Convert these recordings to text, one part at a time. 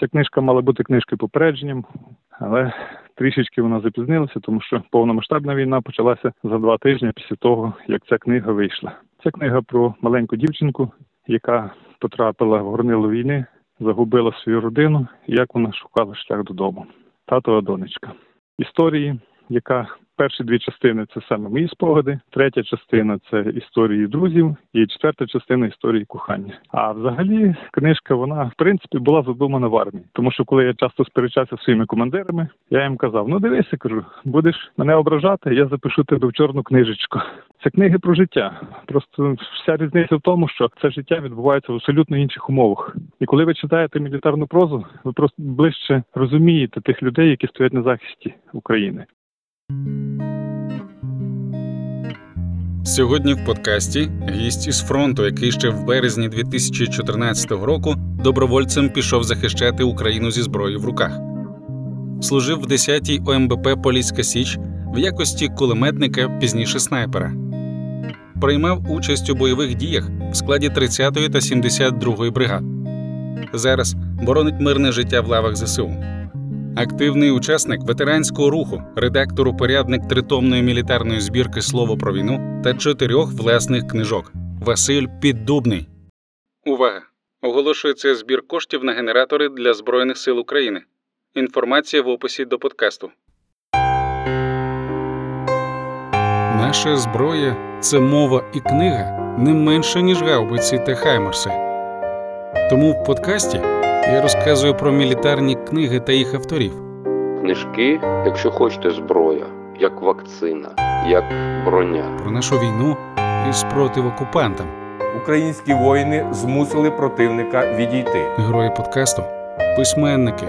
Ця книжка мала бути книжкою попередженням, але трішечки вона запізнилася, тому що повномасштабна війна почалася за два тижні після того, як ця книга вийшла. Це книга про маленьку дівчинку, яка потрапила в горнило війни, загубила свою родину, і як вона шукала шлях додому. Татова донечка. Історії, яка перші дві частини це саме мої спогади, третя частина це історії друзів, і четверта частина історії кохання. А взагалі книжка вона в принципі була задумана в армії, тому що коли я часто сперечався зі своїми командирами, я їм казав: ну дивися, кажу, будеш мене ображати, я запишу тебе в чорну книжечку. Це книги про життя. Просто вся різниця в тому, що це життя відбувається в абсолютно інших умовах. І коли ви читаєте мілітарну прозу, ви просто ближче розумієте тих людей, які стоять на захисті України. Сьогодні в подкасті гість із фронту, який ще в березні 2014 року добровольцем пішов захищати Україну зі зброєю в руках. Служив в 10-й ОМБП Поліська Січ в якості кулеметника, пізніше снайпера. Приймав участь у бойових діях в складі 30-ї та 72-ї бригад. Зараз боронить мирне життя в лавах ЗСУ. Активний учасник ветеранського руху, редактор упорядник тритомної мілітарної збірки Слово про війну та чотирьох власних книжок Василь Піддубний. Увага! Оголошується збір коштів на генератори для Збройних сил України. Інформація в описі до подкасту. Наша зброя це мова і книга не менше, ніж гаубиці та хаймерси. Тому в подкасті я розказую про мілітарні книги та їх авторів. Книжки, якщо хочете, зброя, як вакцина, як броня. про нашу війну і спротив окупантам. Українські воїни змусили противника відійти. Герої подкасту, письменники,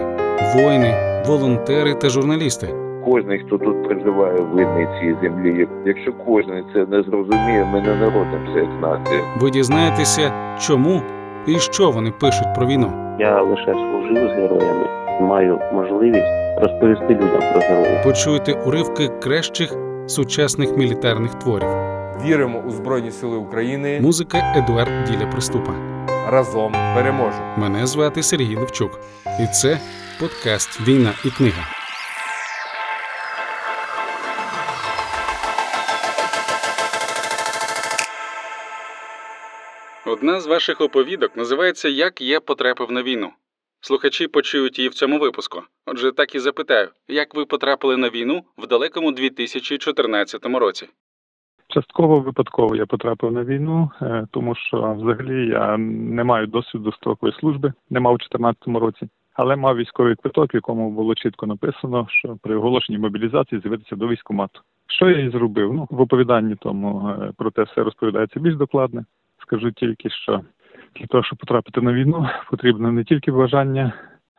воїни, волонтери та журналісти. Кожний, хто тут проживає, винний цій землі. Якщо кожен це не зрозуміє, ми не народимося як нація. Ви дізнаєтеся, чому і що вони пишуть про війну. Я лише служив з героями, маю можливість розповісти людям про героїв. Почуєте уривки кращих сучасних мілітарних творів. Віримо у Збройні Сили України. Музика Едуард Діля Приступа. Разом переможемо. Мене звати Сергій Левчук, і це подкаст Війна і книга. Одна з ваших оповідок називається Як я потрапив на війну. Слухачі почують її в цьому випуску. Отже, так і запитаю, як ви потрапили на війну в далекому 2014 році. Частково випадково я потрапив на війну, е, тому що взагалі я не маю досвіду строкової служби, не мав у 2014 році, але мав військовий квиток, в якому було чітко написано, що при оголошенні мобілізації з'явитися до військкомату. Що я і зробив? Ну в оповіданні тому е, про те все розповідається більш докладно. Скажу тільки, що для того, щоб потрапити на війну, потрібно не тільки бажання,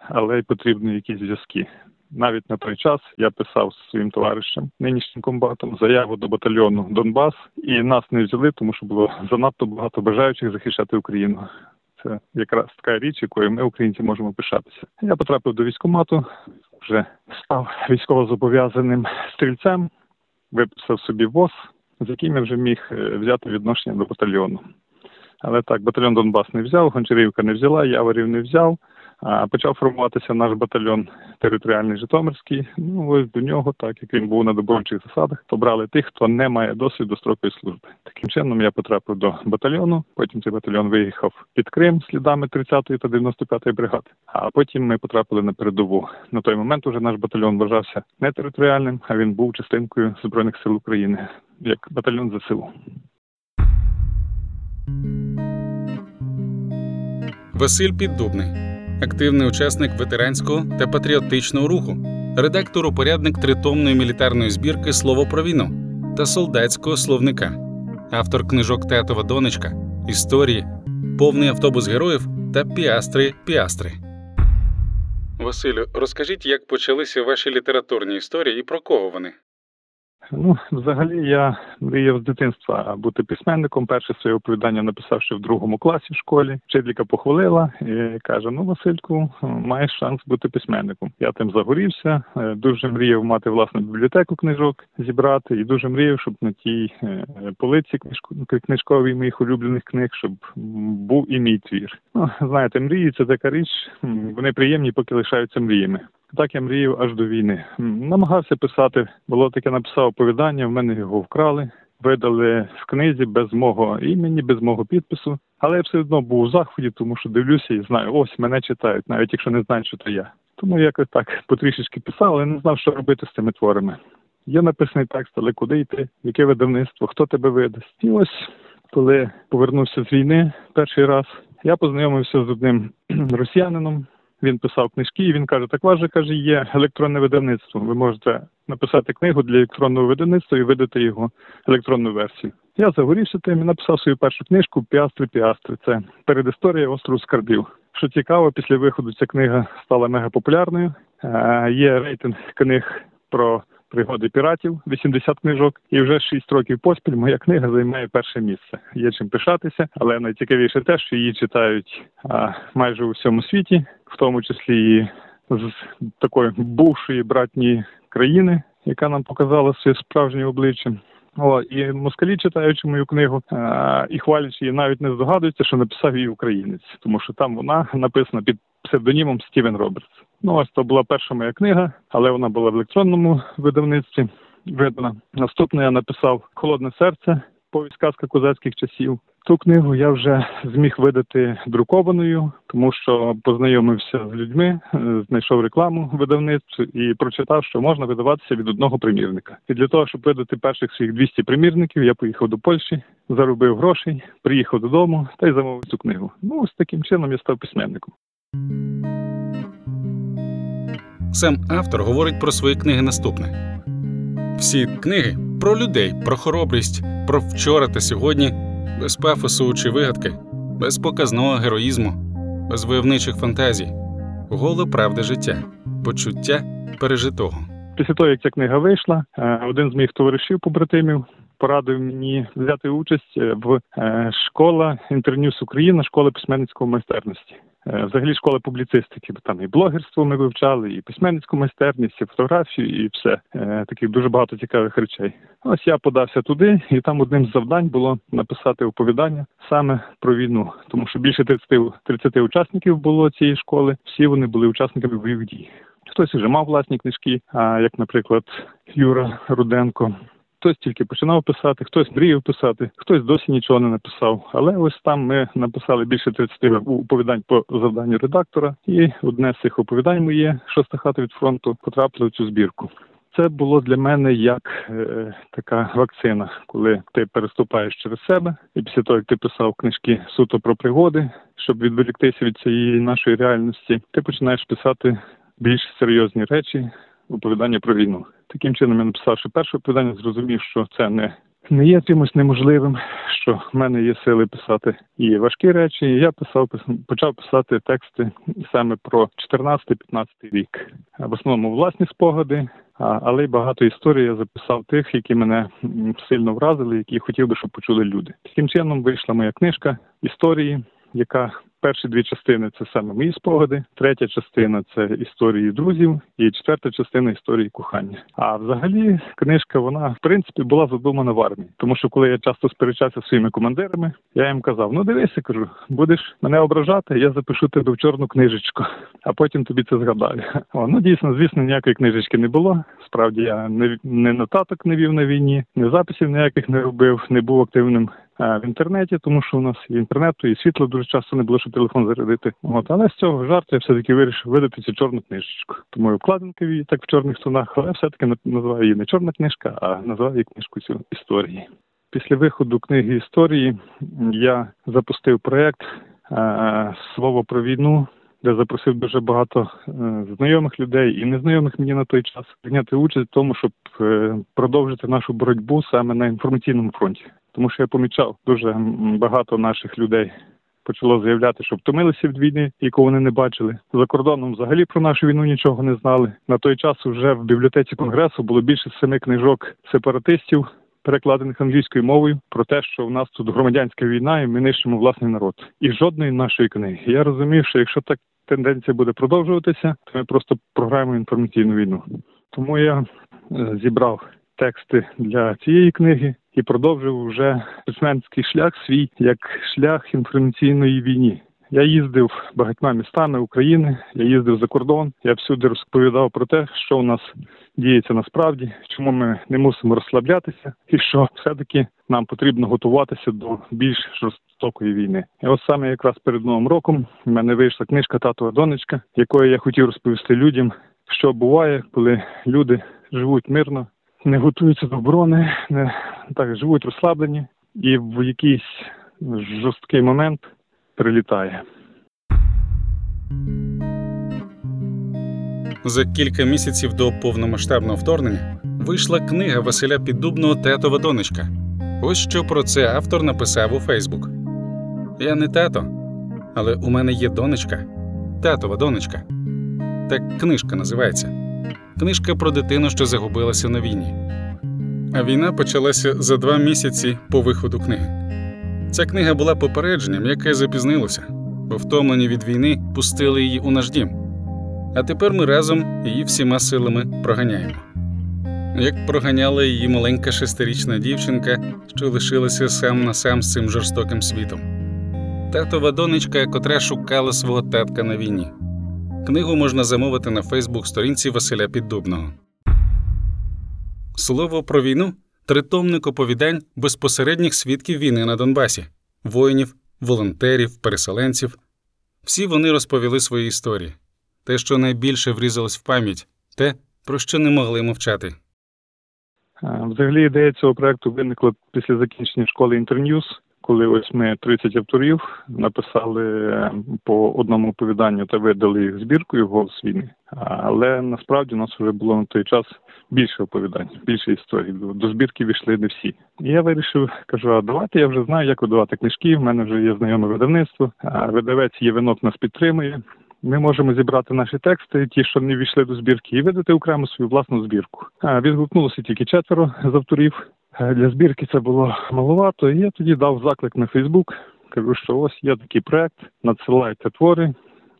але й потрібні якісь зв'язки. Навіть на той час я писав своїм товаришем, нинішнім комбатом, заяву до батальйону Донбас, і нас не взяли, тому що було занадто багато бажаючих захищати Україну. Це якраз така річ, якою ми, українці, можемо пишатися. Я потрапив до військкомату, вже став військовозобов'язаним стрільцем, виписав собі ВОЗ, з яким я вже міг е, взяти відношення до батальйону. Але так, батальйон Донбас не взяв, Гончарівка не взяла, Яворів не взяв. А почав формуватися наш батальйон територіальний Житомирський. Ну ось до нього, так як він був на добровольчих засадах, то брали тих, хто не має досвіду строкової служби. Таким чином я потрапив до батальйону. Потім цей батальйон виїхав під Крим слідами 30-ї та 95-ї бригади. А потім ми потрапили на передову. На той момент уже наш батальйон вважався не територіальним, а він був частинкою збройних сил України як батальйон ЗСУ. Василь Піддубний, активний учасник ветеранського та патріотичного руху, редактор упорядник тритомної мілітарної збірки Слово про війну та солдатського словника, автор книжок Татова донечка, історії, повний автобус героїв та піастри піастри. Василю, розкажіть, як почалися ваші літературні історії і про кого вони? Ну, взагалі, я мріяв з дитинства бути письменником. Перше своє оповідання написав ще в другому класі в школі. Вчителька похвалила і каже: Ну, Васильку, маєш шанс бути письменником. Я тим загорівся. е, Дуже мріяв мати власну бібліотеку книжок зібрати, і дуже мріяв, щоб на тій е, полиці книжко- книжковій моїх улюблених книг, щоб був і мій твір. Ну, знаєте, мрії це така річ. Вони приємні, поки лишаються мріями. Так я мріяв аж до війни. Намагався писати. Було таке написав оповідання, в мене його вкрали, видали в книзі без мого імені, без мого підпису. Але я все одно був у заході, тому що дивлюся і знаю, ось мене читають, навіть якщо не знають, що то я. Тому якось так потрішечки писав, але не знав, що робити з цими творами. Є написаний текст, але куди йти, яке видавництво, хто тебе видасть. І ось коли повернувся з війни перший раз, я познайомився з одним росіянином, він писав книжки, і він каже: так у каже, є електронне видавництво. Ви можете написати книгу для електронного видавництва і видати його електронну версію. Я загорівся тим і написав свою першу книжку Піастри Піастри. Це передісторія острову скарбів. Що цікаво, після виходу ця книга стала мегапопулярною. Е, є рейтинг книг про пригоди піратів, 80 книжок, і вже 6 років поспіль моя книга займає перше місце. Є чим пишатися, але найцікавіше те, що її читають а, майже у всьому світі, в тому числі і з такої бувшої братньої країни, яка нам показала своє справжнє обличчя. О, і москалі, читаючи мою книгу а, і хвалячи її, навіть не здогадуються, що написав її українець, тому що там вона написана під псевдонімом Стівен Робертс. Ну, ось то була перша моя книга, але вона була в електронному видавництві видана. Наступну я написав Холодне серце, повість казка козацьких часів. Ту книгу я вже зміг видати друкованою, тому що познайомився з людьми, е, знайшов рекламу в видавництві і прочитав, що можна видаватися від одного примірника. І для того, щоб видати перших своїх 200 примірників, я поїхав до Польщі, заробив грошей, приїхав додому та й замовив цю книгу. Ну ось таким чином я став письменником. Сам автор говорить про свої книги наступне: всі книги про людей, про хоробрість, про вчора та сьогодні, без пафосу чи вигадки, без показного героїзму, без войовничих фантазій, голо правди життя, почуття пережитого. Після того, як ця книга вийшла, е, один з моїх товаришів побратимів порадив мені взяти участь в е, школа Інтерньюз Україна, школа письменницької майстерності. Е, Взагалі школа публіцистики, бо там і блогерство ми вивчали, і письменницьку майстерність, і фотографію, і все. Е, Таких дуже багато цікавих речей. Ось я подався туди, і там одним з завдань було написати оповідання саме про війну, тому що більше 30, 30 учасників було цієї школи. Всі вони були учасниками бойових дій. Хтось вже мав власні книжки, а як, наприклад, Юра Руденко. Хтось тільки починав писати, хтось мріяв писати, хтось досі нічого не написав. Але ось там ми написали більше 30 оповідань по завданню редактора, і одне з цих оповідань моє шоста хата від фронту потрапило в цю збірку. Це було для мене як е, така вакцина, коли ти переступаєш через себе, і після того, як ти писав книжки суто про пригоди, щоб відволіктися від цієї нашої реальності, ти починаєш писати більш серйозні речі, оповідання про війну. Таким чином, я написавши перше оповідання, зрозумів, що це не, не є чимось неможливим, що в мене є сили писати і важкі речі. І я писав, пис- почав писати тексти саме про 14-15 рік. В основному власні спогади, але й багато історій я записав тих, які мене сильно вразили, які хотів би, щоб почули люди. Таким чином вийшла моя книжка історії, яка перші дві частини це саме мої спогади, третя частина це історії друзів, і четверта частина історії кохання. А взагалі книжка вона в принципі була задумана в армії, тому що коли я часто сперечався зі своїми командирами, я їм казав: ну дивися, кажу, будеш мене ображати, я запишу тебе в чорну книжечку, а потім тобі це згадаю. О, ну дійсно, звісно, ніякої книжечки не було. Справді я не, не нотаток не вів на війні, не записів ніяких не робив, не був активним в інтернеті, тому що у нас і інтернету, і світла дуже часто не було, щоб телефон зарядити. От, але з цього жарту я все-таки вирішив видати цю чорну книжечку. Тому і обкладинка її так в чорних тонах, але все-таки на- називаю її не чорна книжка, а називаю її книжку цю історії. Після виходу книги історії я запустив проєкт е, Слово про війну, де запросив дуже багато е, знайомих людей і незнайомих мені на той час прийняти участь в тому, щоб е, продовжити нашу боротьбу саме на інформаційному фронті. Тому що я помічав дуже багато наших людей почало заявляти, що втомилися від війни, яку вони не бачили. За кордоном взагалі про нашу війну нічого не знали. На той час вже в бібліотеці конгресу було більше семи книжок сепаратистів, перекладених англійською мовою, про те, що в нас тут громадянська війна, і ми нищимо власний народ. І жодної нашої книги. Я розумів, що якщо так тенденція буде продовжуватися, то ми просто програємо інформаційну війну. Тому я е, зібрав тексти для цієї книги і продовжив вже письменський шлях свій як шлях інформаційної війні. Я їздив багатьма містами України, я їздив за кордон, я всюди розповідав про те, що у нас діється насправді, чому ми не мусимо розслаблятися, і що все-таки нам потрібно готуватися до більш жорстокої війни. І от саме якраз перед новим роком в мене вийшла книжка Татова донечка, якою я хотів розповісти людям, що буває, коли люди живуть мирно, не готуються до оборони, не так живуть розслаблені, і в якийсь жорсткий момент прилітає. За кілька місяців до повномасштабного вторгнення вийшла книга Василя Піддубного Татова донечка. Ось що про це автор написав у Фейсбук. Я не тато, але у мене є донечка, татова донечка. Так книжка називається. Книжка про дитину, що загубилася на війні. А війна почалася за два місяці по виходу книги. Ця книга була попередженням, яке запізнилося, бо втомлені від війни пустили її у наш дім. А тепер ми разом її всіма силами проганяємо. Як проганяла її маленька шестирічна дівчинка, що лишилася сам на сам з цим жорстоким світом. Татова донечка, котра шукала свого татка на війні. Книгу можна замовити на Фейсбук-сторінці Василя Піддубного. Слово про війну тритомник оповідань безпосередніх свідків війни на Донбасі, воїнів, волонтерів, переселенців. Всі вони розповіли свої історії. Те, що найбільше врізалось в пам'ять, те, про що не могли мовчати. Е, Взагалі ідея цього проекту виникла після закінчення школи Інтерньюз, коли ось ми 30 авторів написали е, по одному оповіданню та видали їх збіркою голос війни. Але насправді у нас вже було на той час більше оповідань, більше історій. До- збірки війшли не всі. І я вирішив, кажу, а давайте я вже знаю, як видавати книжки. В мене вже є знайоме видавництво. Видавець Євенок нас підтримує. Ми можемо зібрати наші тексти, ті, що не війшли до збірки, і видати окремо свою власну збірку. Відгукнулося тільки четверо з авторів. Е, Для збірки це було маловато. І я тоді дав заклик на Фейсбук. Кажу, що ось є такий проект, надсилайте твори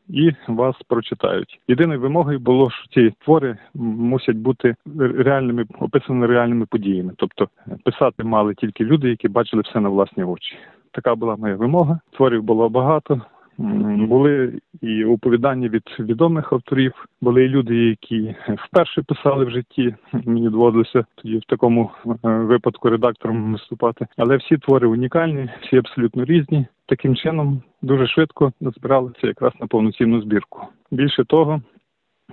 і вас прочитають. Єдиною вимогою було, що ці твори мусять бути реальними, описані реальними подіями. Тобто е, писати мали тільки люди, які бачили все на власні очі. Така була моя вимога. Творів було багато. Були і оповідання від відомих авторів, були і люди, які вперше писали в житті. Мені доводилося тоді в такому е, випадку редактором виступати. Але всі твори унікальні, всі абсолютно різні. Таким чином дуже швидко збиралися якраз на повноцінну збірку. Більше того,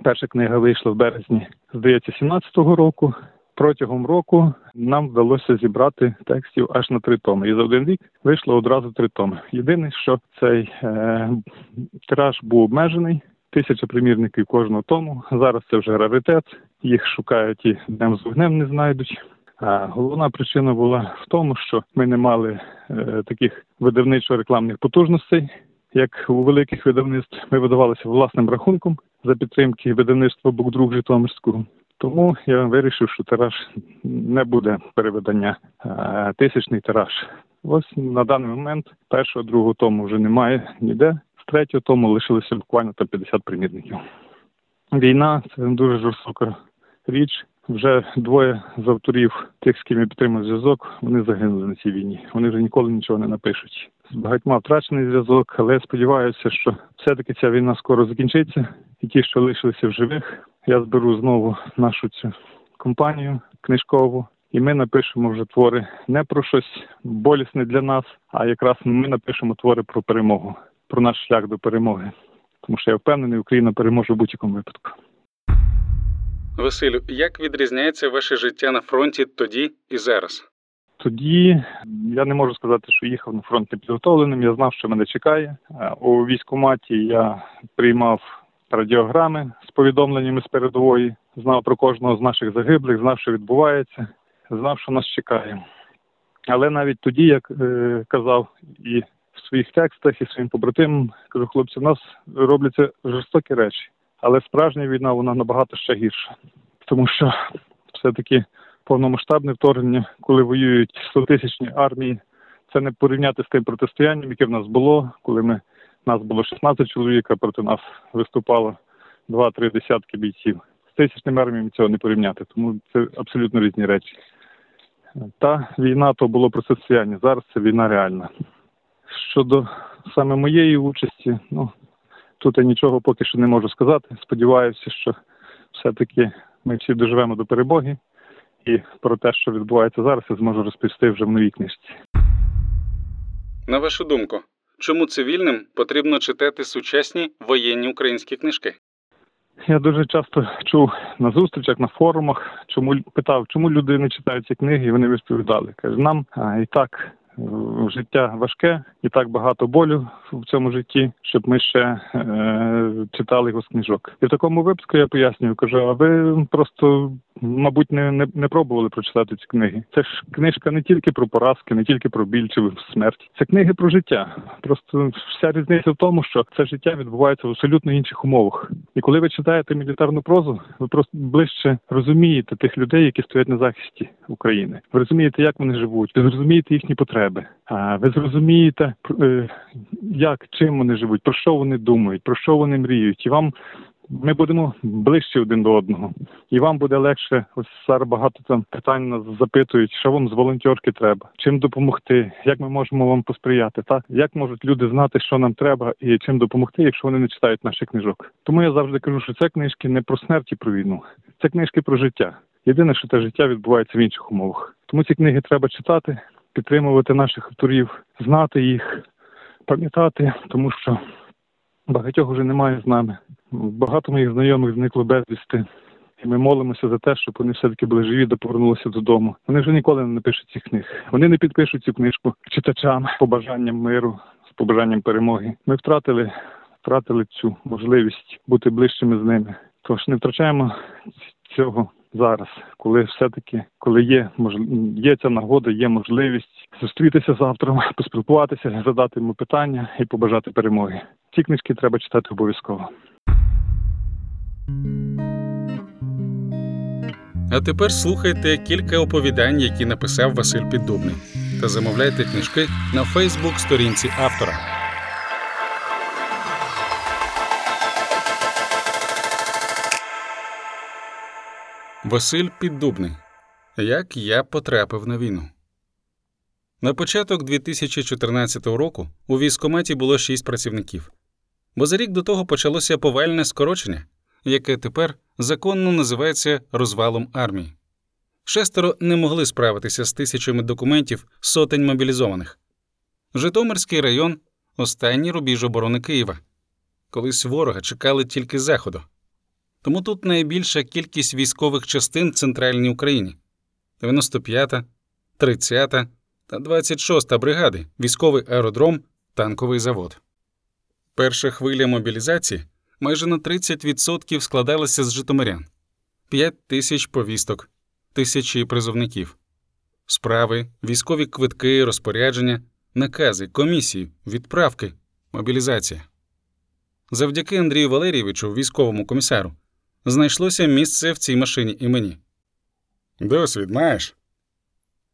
перша книга вийшла в березні, здається, 17-го року. Протягом року нам вдалося зібрати текстів аж на три томи. І за один рік вийшло одразу три томи. Єдине, що цей е, тираж був обмежений, тисяча примірників кожного тому. Зараз це вже раритет. Їх шукають і днем з вогнем не знайдуть. А головна причина була в тому, що ми не мали е, таких видавничо-рекламних потужностей, як у великих видавництв. Ми видавалися власним рахунком за підтримки видавництва Букдруг Житомирського. Тому я вирішив, що тираж не буде переведення, а тисячний тираж. Ось на даний момент першого, другого тому вже немає ніде. З третього тому лишилося буквально там 50 примірників. Війна це дуже жорстока річ. Вже двоє з авторів тих, з ким я підтримав зв'язок, вони загинули на цій війні. Вони вже ніколи нічого не напишуть. З багатьма втрачений зв'язок, але сподіваюся, що все-таки ця війна скоро закінчиться, і ті, що лишилися в живих, я зберу знову нашу цю компанію книжкову, і ми напишемо вже твори не про щось болісне для нас, а якраз ми напишемо твори про перемогу, про наш шлях до перемоги. Тому що я впевнений, Україна переможе в будь-якому випадку. Василю, як відрізняється ваше життя на фронті тоді і зараз? Тоді я не можу сказати, що їхав на фронт непідготовленим. Я знав, що мене чекає. Е, У військкоматі я приймав радіограми з повідомленнями з передової, знав про кожного з наших загиблих, знав, що відбувається, знав, що нас чекає. Але навіть тоді, як е, казав і в своїх текстах і своїм побратимам. Кажу, хлопці, в нас робляться жорстокі речі, але справжня війна вона набагато ще гірша, тому що все-таки повномасштабне вторгнення, коли воюють 100-тисячні армії, це не порівняти з тим протистоянням, яке в нас було, коли ми нас було 16 чоловік, а проти нас виступало 2-3 десятки бійців. З тисячними арміями цього не порівняти, тому це абсолютно різні речі. Та війна то було протистояння, зараз це війна реальна. Щодо саме моєї участі, ну тут я нічого поки що не можу сказати. Сподіваюся, що все-таки ми всі доживемо до перемоги, і про те, що відбувається зараз, я зможу розповісти вже в новій книжці. На вашу думку, чому цивільним потрібно читати сучасні воєнні українські книжки? Я дуже часто чув на зустрічах, на форумах, чому питав, чому люди не читають ці книги, і вони відповідали. Каже, нам а, і так життя важке, і так багато болю в цьому житті, щоб ми ще е, читали його з книжок. І в такому випадку я пояснюю, кажу, а ви просто, мабуть, не, не, не пробували прочитати ці книги. Це ж книжка не тільки про поразки, не тільки про біль чи смерть. Це книги про життя. Просто вся різниця в тому, що це життя відбувається в абсолютно інших умовах. І коли ви читаєте мілітарну прозу, ви просто ближче розумієте тих людей, які стоять на захисті України. Ви розумієте, як вони живуть, ви зрозумієте їхні потреби. А ви зрозумієте, е, як чим вони живуть, про що вони думають, про що вони мріють, і вам. Ми будемо ближче один до одного, і вам буде легше. Ось зараз багато там питань нас запитують, що вам з волонтерки треба, чим допомогти, як ми можемо вам посприяти. Так як можуть люди знати, що нам треба і чим допомогти, якщо вони не читають наших книжок. Тому я завжди кажу, що це книжки не про смерть і про війну, це книжки про життя. Єдине, що те життя відбувається в інших умовах. Тому ці книги треба читати, підтримувати наших авторів, знати їх, пам'ятати, тому що багатьох вже немає з нами. Багато моїх знайомих зникло безвісти. І ми молимося за те, щоб вони все-таки були живі та повернулися додому. Вони вже ніколи не напишуть цих книг. Вони не підпишуть цю книжку читачам з побажанням миру, з побажанням перемоги. Ми втратили, втратили цю можливість бути ближчими з ними. Тож не втрачаємо цього зараз, коли все-таки, коли є мож... є ця нагода, є можливість зустрітися завтра, поспілкуватися, задати йому питання і побажати перемоги. Ці книжки треба читати обов'язково. А тепер слухайте кілька оповідань, які написав Василь Піддубний, та замовляйте книжки на Фейсбук сторінці автора. Василь Піддубний. Як я потрапив на війну. На початок 2014 року у військкоматі було шість працівників, бо за рік до того почалося повальне скорочення, яке тепер законно називається розвалом армії. Шестеро не могли справитися з тисячами документів сотень мобілізованих. Житомирський район останній рубіж оборони Києва. Колись ворога чекали тільки заходу. Тому тут найбільша кількість військових частин в центральній Україні: 95-та, 30-та та 26-та бригади, військовий аеродром, танковий завод. Перша хвиля мобілізації майже на 30% складалася з житомирян, 5 тисяч повісток, тисячі призовників, справи, військові квитки, розпорядження, накази, комісії, відправки, мобілізація. Завдяки Андрію Валерійовичу, військовому комісару, знайшлося місце в цій машині і мені. Досвід маєш?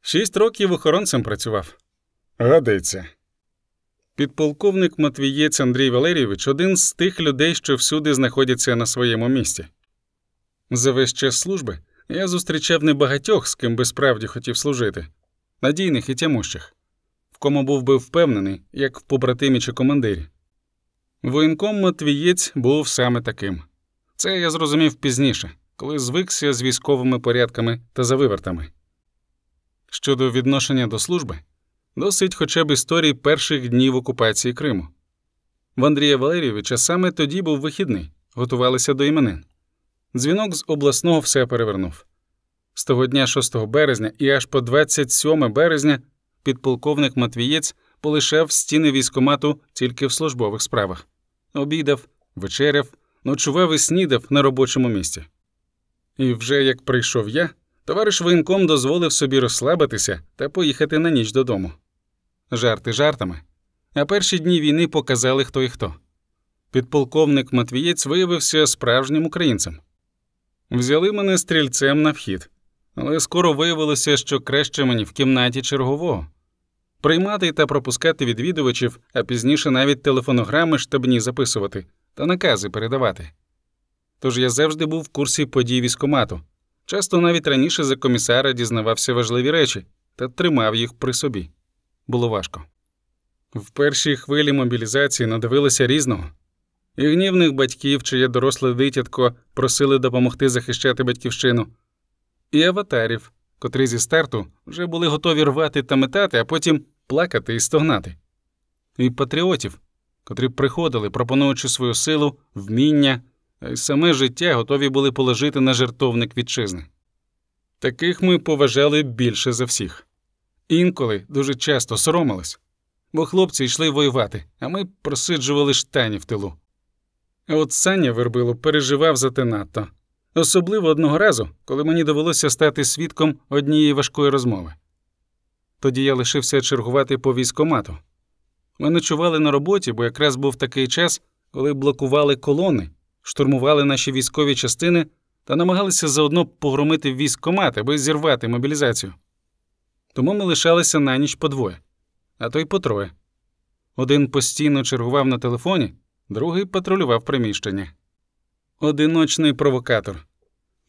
Шість років охоронцем працював. Годиться. Підполковник Матвієць Андрій Валерійович один з тих людей, що всюди знаходяться на своєму місці. За весь час служби я зустрічав небагатьох, з ким би справді хотів служити, надійних і тямущих, в кому був би впевнений, як в побратимі чи командирі. Воєнком Матвієць був саме таким. Це я зрозумів пізніше, коли звикся з військовими порядками та завивертами. Щодо відношення до служби, досить хоча б історії перших днів окупації Криму. В Андрія Валерійовича саме тоді був вихідний, готувалися до іменин. Дзвінок з обласного все перевернув. З того дня 6 березня і аж по 27 березня підполковник Матвієць полишав стіни військомату тільки в службових справах, обідав, вечеряв, ночував і снідав на робочому місці. І вже як прийшов я, товариш воєнком дозволив собі розслабитися та поїхати на ніч додому. Жарти жартами. А перші дні війни показали, хто і хто. Підполковник Матвієць виявився справжнім українцем. Взяли мене стрільцем на вхід, але скоро виявилося, що краще мені в кімнаті чергового. Приймати та пропускати відвідувачів, а пізніше навіть телефонограми штабні записувати та накази передавати. Тож я завжди був в курсі подій військомату, часто навіть раніше за комісара дізнавався важливі речі та тримав їх при собі. Було важко. В першій хвилі мобілізації надивилися різного. І гнівних батьків, чиє доросле дитятко просили допомогти захищати батьківщину, і аватарів, котрі зі старту вже були готові рвати та метати, а потім плакати і стогнати, і патріотів, котрі приходили, пропонуючи свою силу, вміння, а й саме життя готові були положити на жертовник вітчизни. Таких ми поважали більше за всіх. Інколи дуже часто соромились, бо хлопці йшли воювати, а ми просиджували штані в тилу. От Саня Вербило переживав за те надто, особливо одного разу, коли мені довелося стати свідком однієї важкої розмови. Тоді я лишився чергувати по військомату. Ми ночували на роботі, бо якраз був такий час, коли блокували колони, штурмували наші військові частини та намагалися заодно погромити військкомат, аби зірвати мобілізацію. Тому ми лишалися на ніч по двоє, а то й по троє. Один постійно чергував на телефоні, другий патрулював приміщення. Одиночний провокатор.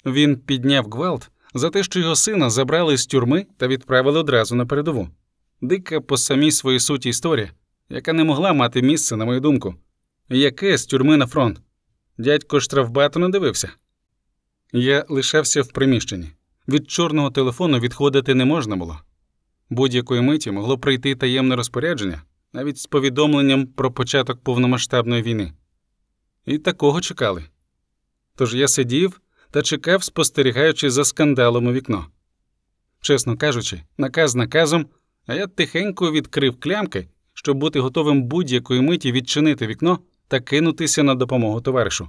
Він підняв гвалт за те, що його сина забрали з тюрми та відправили одразу на передову. Дика по самій своїй суті історія, яка не могла мати місце, на мою думку. Яке з тюрми на фронт? Дядько штрафбату не дивився. Я лишався в приміщенні. Від чорного телефону відходити не можна було. Будь-якої миті могло прийти таємне розпорядження, навіть з повідомленням про початок повномасштабної війни. І такого чекали. Тож я сидів та чекав, спостерігаючи за скандалом у вікно. Чесно кажучи, наказ наказом, а я тихенько відкрив клямки, щоб бути готовим будь-якої миті відчинити вікно та кинутися на допомогу товаришу.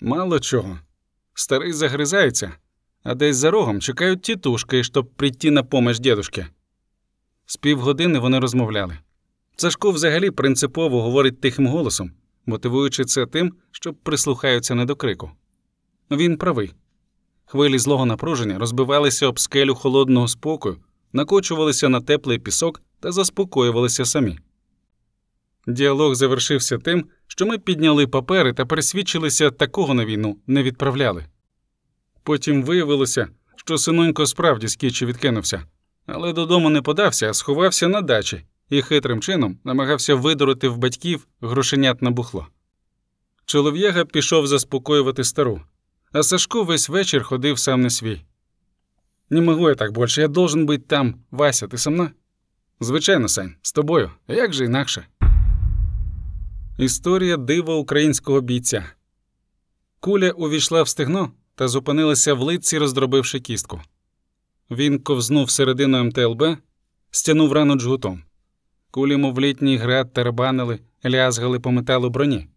Мало чого. Старий загризається, а десь за рогом чекають тітушки, щоб прийти на помощь дідушки. З півгодини вони розмовляли. Сашко взагалі принципово говорить тихим голосом, мотивуючи це тим, що прислухаються не до крику. Він правий. Хвилі злого напруження розбивалися об скелю холодного спокою, накочувалися на теплий пісок та заспокоювалися самі. Діалог завершився тим, що ми підняли папери та пересвідчилися, такого на війну не відправляли. Потім виявилося, що синонько справді з кічі відкинувся, але додому не подався, а сховався на дачі і хитрим чином намагався видурити в батьків грошенят на бухло. Чолов'яга пішов заспокоювати стару, а Сашко весь вечір ходив сам не свій. Не могу я так більше, я должен бути там. Вася, ти со мною? Звичайно, Сань, з тобою. Як же інакше? Історія дива українського бійця. Куля увійшла в стегно та зупинилася в лиці, роздробивши кістку. Він ковзнув середину МТЛБ, стянув рану джгутом. Кулі, мов літній град, тарабанили, лязгали по металу броні.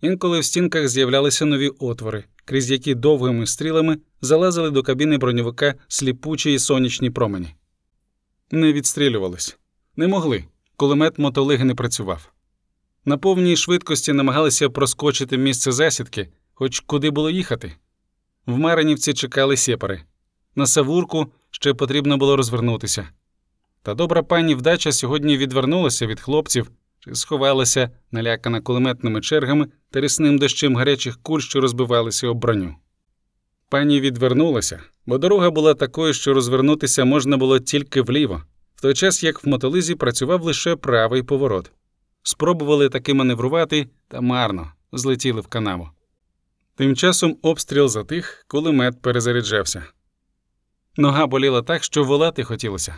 Інколи в стінках з'являлися нові отвори, крізь які довгими стрілами залазили до кабіни броньовика сліпучі й сонячні промені. Не відстрілювались, не могли. Кулемет мотолиги не працював. На повній швидкості намагалися проскочити місце засідки, хоч куди було їхати. В Маринівці чекали сєпари. На Савурку ще потрібно було розвернутися. Та добра пані вдача сьогодні відвернулася від хлопців чи сховалася, налякана кулеметними чергами та рісним дощем гарячих куль, що розбивалися об броню. Пані відвернулася, бо дорога була такою, що розвернутися можна було тільки вліво, в той час як в мотолизі працював лише правий поворот. Спробували таки маневрувати, та марно злетіли в канаву. Тим часом обстріл затих, кулемет перезаряджався. Нога боліла так, що волати хотілося.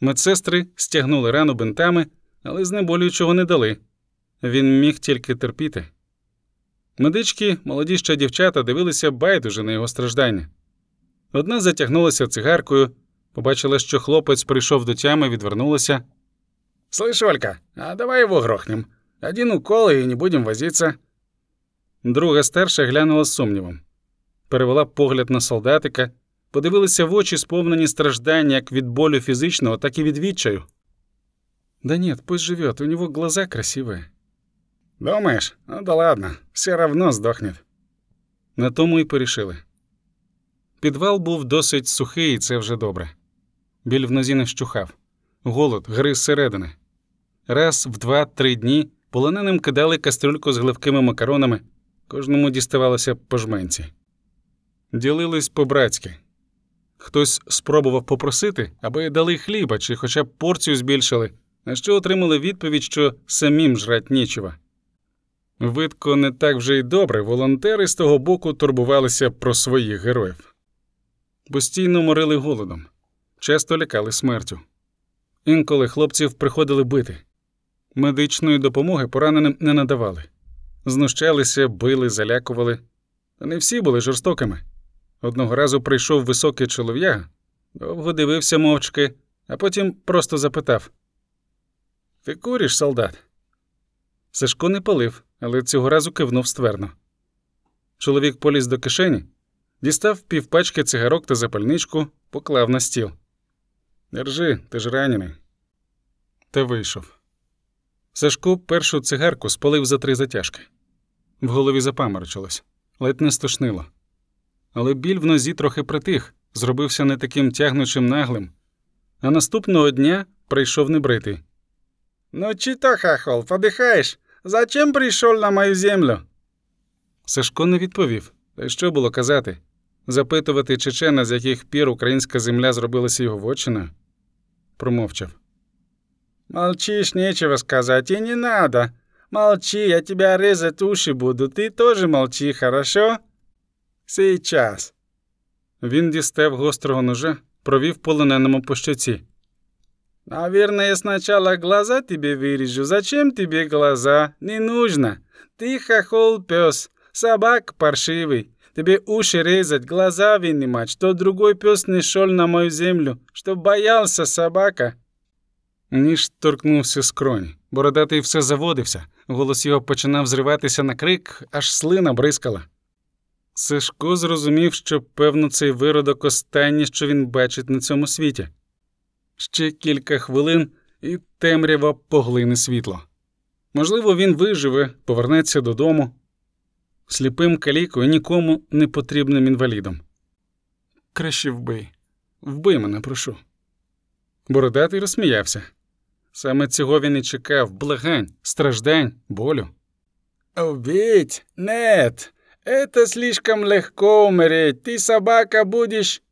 Медсестри стягнули рану бинтами, але знеболюючого не дали. Він міг тільки терпіти. Медички, молоді ще дівчата, дивилися байдуже на його страждання. Одна затягнулася цигаркою, побачила, що хлопець прийшов до тями, відвернулася. «Слышь, Олька, а давай его грохнем. Один укол и не будем возиться». Друга старша глянула з сумнівом. Перевела погляд на солдатика, подивилася в очі, сповнені страждання як від болю фізичного, так і від відчаю. Да нет, пусть живет, у него глаза красивые. Думаешь? Ну да ладно, все равно здохнет. На тому й порішили. Підвал був досить сухий, і це вже добре. Біль в нозі не вщухав. Голод гриз зсередини. Раз в два-три дні полоненим кидали кастрюльку з гливкими макаронами, кожному діставалося по жменці. Ділились по-братськи. Хтось спробував попросити, аби дали хліба чи хоча б порцію збільшили, на що отримали відповідь, що самим жрать нічого. Видко, не так вже й добре, волонтери з того боку турбувалися про своїх героїв. Постійно морили голодом, часто лякали смертю. Інколи хлопців приходили бити. Медичної допомоги пораненим не надавали. Знущалися, били, залякували. Не всі були жорстокими. Одного разу прийшов високий чолов'яга, довго дивився мовчки, а потім просто запитав: Ти куриш, солдат? Сашко не палив, але цього разу кивнув ствердно. Чоловік поліз до кишені, дістав півпачки цигарок та запальничку, поклав на стіл. Держи, ти ж ранений. Та вийшов. Сашко першу цигарку спалив за три затяжки. В голові запаморочилось, ледь не стошнило. Але біль в нозі трохи притих, зробився не таким тягнучим наглим. А наступного дня прийшов небритий. Ну, чи то, хахол, подихаєш? Зачем прийшов на мою землю? Сашко не відповів. Та й що було казати? Запитувати чечена, з яких пір українська земля зробилася його вотчиною? Промовчав. Молчишь, нечего сказать, и не надо. Молчи, я тебя резать уши буду. Ты тоже молчи, хорошо? Сейчас. Він дістав гострого ножа, провів полоненому по щоці. Наверное, я сначала глаза тебе вырежу. Зачем тебе глаза? Не нужно. Ты хохол пес, собак паршивый. Тебе уши резать, глаза вынимать, что другой пес не шел на мою землю, что боялся собака. Ніж торкнувся скронь. Бородатий все заводився, голос його починав зриватися на крик, аж слина бризкала. Сашко зрозумів, що, певно, цей виродок останнє, що він бачить на цьому світі. Ще кілька хвилин, і темрява поглине світло. Можливо, він виживе, повернеться додому. Сліпим калікою нікому не потрібним інвалідом. Краще вбий. Вбий мене, прошу. Бородатий розсміявся. Саме цього він і чекав благань, страждань, болю. Убить? Нет, это слишком легко умереть. Ти собака будеш.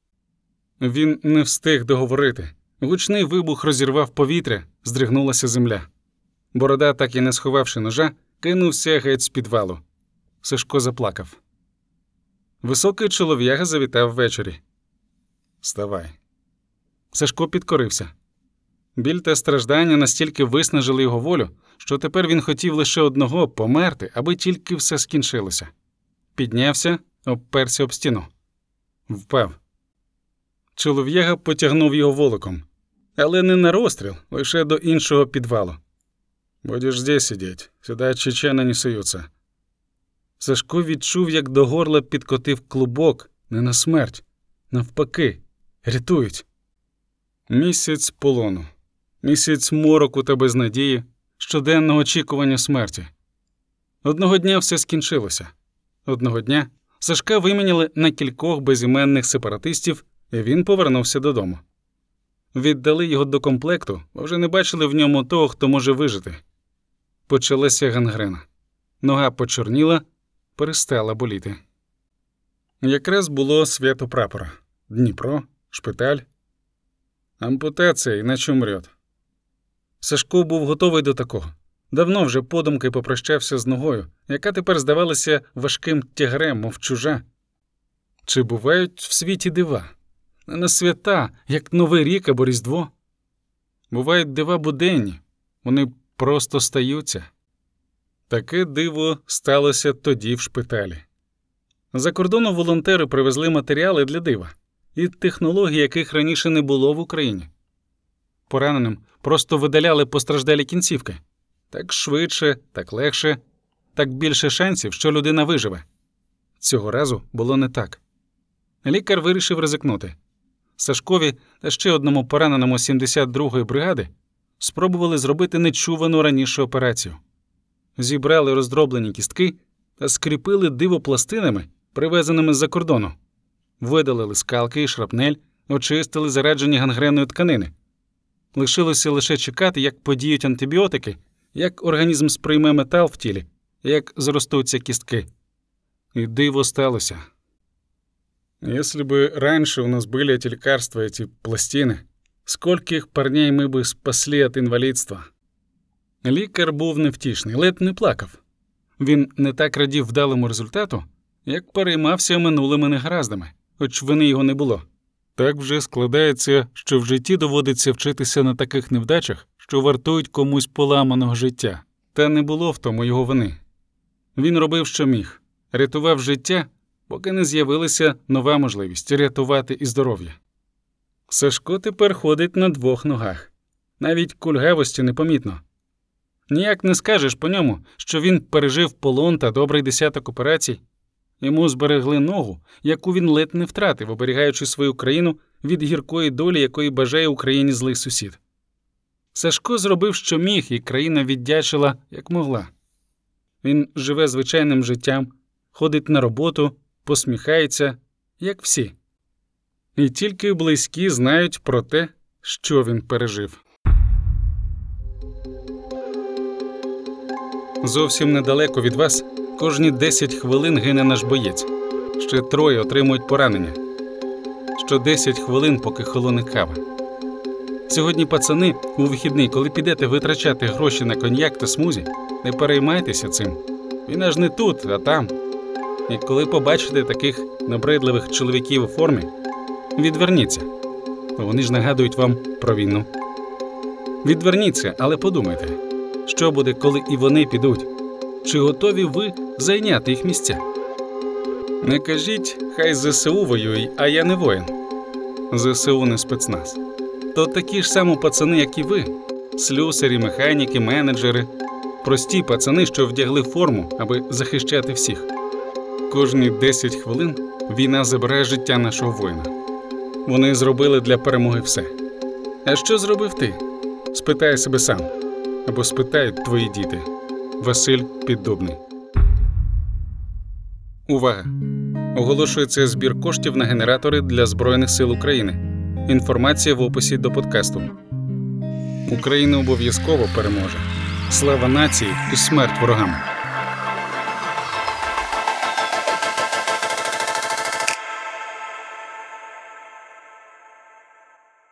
Він не встиг договорити. Гучний вибух розірвав повітря, здригнулася земля. Борода, так і не сховавши ножа, кинувся геть з підвалу. Сашко заплакав. Високий чолов'яга завітав ввечері. Вставай. Сашко підкорився. Біль та страждання настільки виснажили його волю, що тепер він хотів лише одного померти, аби тільки все скінчилося. Піднявся, обперся об стіну. Впав. Чолов'яга потягнув його волоком, але не на розстріл, лише до іншого підвалу. Будеш здесь сидіть, сюди чечени не суються. Сашко відчув, як до горла підкотив клубок, не на смерть, навпаки, рятують. Місяць полону, місяць мороку та безнадії, щоденного очікування смерті. Одного дня все скінчилося. Одного дня Сашка виміняли на кількох безіменних сепаратистів, і він повернувся додому. Віддали його до комплекту, бо вже не бачили в ньому того, хто може вижити. Почалася гангрена. Нога почорніла, перестала боліти. Якраз було свято прапора Дніпро, шпиталь. Ампутація, іначе умрет. Сашко був готовий до такого. Давно вже подумки попрощався з ногою, яка тепер здавалася важким тягарем, мов чужа. Чи бувають в світі дива? Не на свята, як Новий рік або Різдво. Бувають дива буденні, вони просто стаються. Таке диво сталося тоді в шпиталі. За кордону волонтери привезли матеріали для дива і технологій, яких раніше не було в Україні. Пораненим просто видаляли постраждалі кінцівки. Так швидше, так легше, так більше шансів, що людина виживе. Цього разу було не так. Лікар вирішив ризикнути. Сашкові та ще одному пораненому 72-ї бригади спробували зробити нечувану раніше операцію. Зібрали роздроблені кістки та скріпили диво пластинами, привезеними з-за кордону, видалили скалки і шрапнель, очистили зараджені гангреною тканини. Лишилося лише чекати, як подіють антибіотики, як організм сприйме метал в тілі, як зростуться кістки. И диво сталося. Если бы раньше у нас были эти лекарства, эти пластины, скольких парней ми би спасли від інвалідства. Лікар був невтішний, ледь не плакав. Він не так радів вдалому результату, як переймався минулими негараздами, хоч вини його не було. Так вже складається, що в житті доводиться вчитися на таких невдачах, що вартують комусь поламаного життя. Та не було в тому його вини. Він робив, що міг, рятував життя, поки не з'явилася нова можливість рятувати і здоров'я. Сашко тепер ходить на двох ногах, навіть кульгавості непомітно. Ніяк не скажеш по ньому, що він пережив полон та добрий десяток операцій. Йому зберегли ногу, яку він ледь не втратив, оберігаючи свою країну від гіркої долі, якої бажає Україні злий сусід. Сашко зробив, що міг, і країна віддячила, як могла. Він живе звичайним життям, ходить на роботу, посміхається, як всі. І тільки близькі знають про те, що він пережив. Зовсім недалеко від вас кожні 10 хвилин гине наш боєць. Ще троє отримують поранення. Що 10 хвилин, поки холоне кава. Сьогодні, пацани, у вихідний, коли підете витрачати гроші на коньяк та смузі, не переймайтеся цим. Він аж не тут, а там. І коли побачите таких набридливих чоловіків у формі, відверніться. Вони ж нагадують вам про війну. Відверніться, але подумайте, що буде, коли і вони підуть? Чи готові ви зайняти їх місця? Не кажіть, хай ЗСУ воює, а я не воїн. ЗСУ не спецназ. То такі ж самі пацани, як і ви: слюсарі, механіки, менеджери, прості пацани, що вдягли форму, аби захищати всіх. Кожні 10 хвилин війна забирає життя нашого воїна. Вони зробили для перемоги все. А що зробив ти? Спитай себе сам або спитають твої діти. Василь Піддубний. Увага! Оголошується збір коштів на генератори для Збройних сил України. Інформація в описі до подкасту. Україна обов'язково переможе. Слава нації і смерть ворогам!